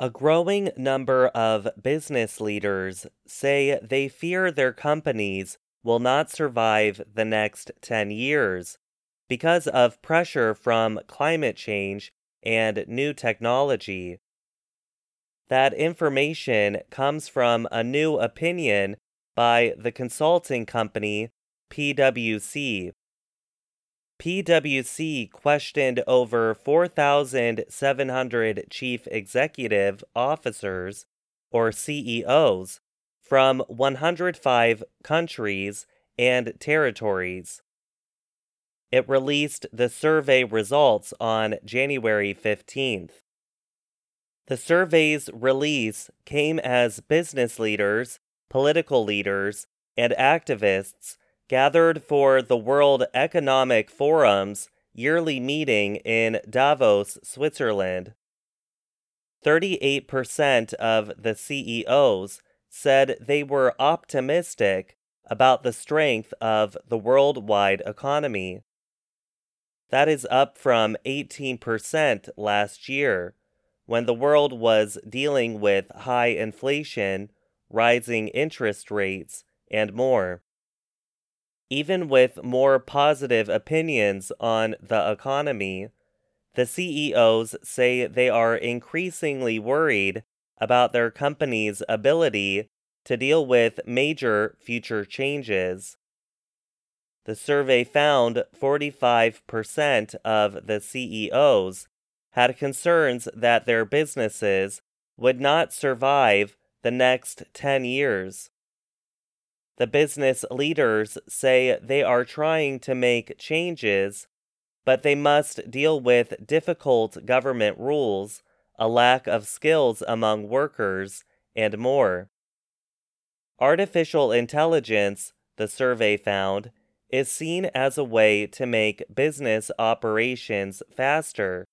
A growing number of business leaders say they fear their companies will not survive the next 10 years because of pressure from climate change and new technology. That information comes from a new opinion by the consulting company PwC. PwC questioned over 4,700 chief executive officers, or CEOs, from 105 countries and territories. It released the survey results on January 15th. The survey's release came as business leaders, political leaders, and activists gathered for the World Economic Forum's yearly meeting in Davos, Switzerland. 38% of the CEOs said they were optimistic about the strength of the worldwide economy. That is up from 18% last year, when the world was dealing with high inflation, rising interest rates, and more. Even with more positive opinions on the economy, the CEOs say they are increasingly worried about their company's ability to deal with major future changes. The survey found 45% of the CEOs had concerns that their businesses would not survive the next 10 years. The business leaders say they are trying to make changes, but they must deal with difficult government rules, a lack of skills among workers, and more. Artificial intelligence, the survey found, is seen as a way to make business operations faster.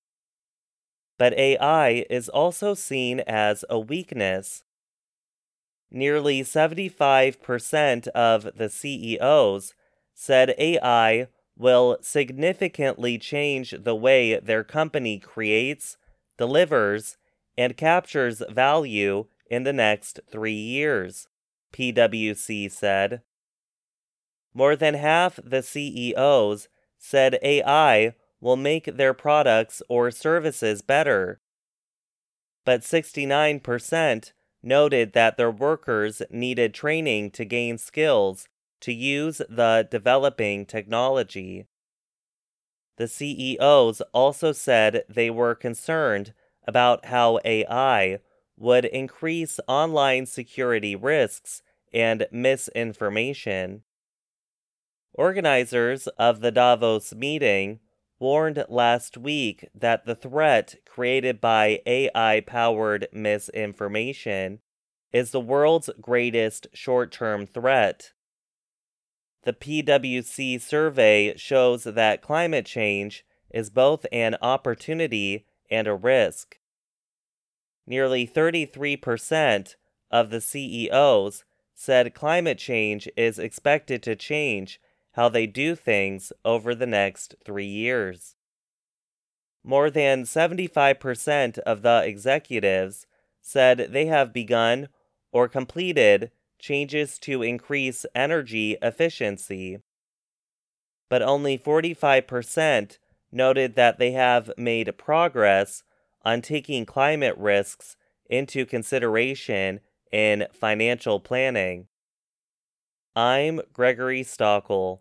But AI is also seen as a weakness nearly 75% of the CEOs said AI will significantly change the way their company creates, delivers, and captures value in the next three years, PwC said. More than half the CEOs said AI will make their products or services better. But 69% noted that their workers needed training to gain skills to use the developing technology. The CEOs also said they were concerned about how AI would increase online security risks and misinformation. Organizers of the Davos meeting warned last week that the threat created by AI powered misinformation is the world's greatest short term threat. The PwC survey shows that climate change is both an opportunity and a risk. Nearly 33% of the CEOs said climate change is expected to change how they do things over the next three years. More than 75% of the executives said they have begun or completed changes to increase energy efficiency. But only 45% noted that they have made progress on taking climate risks into consideration in financial planning. I'm Gregory Stachel.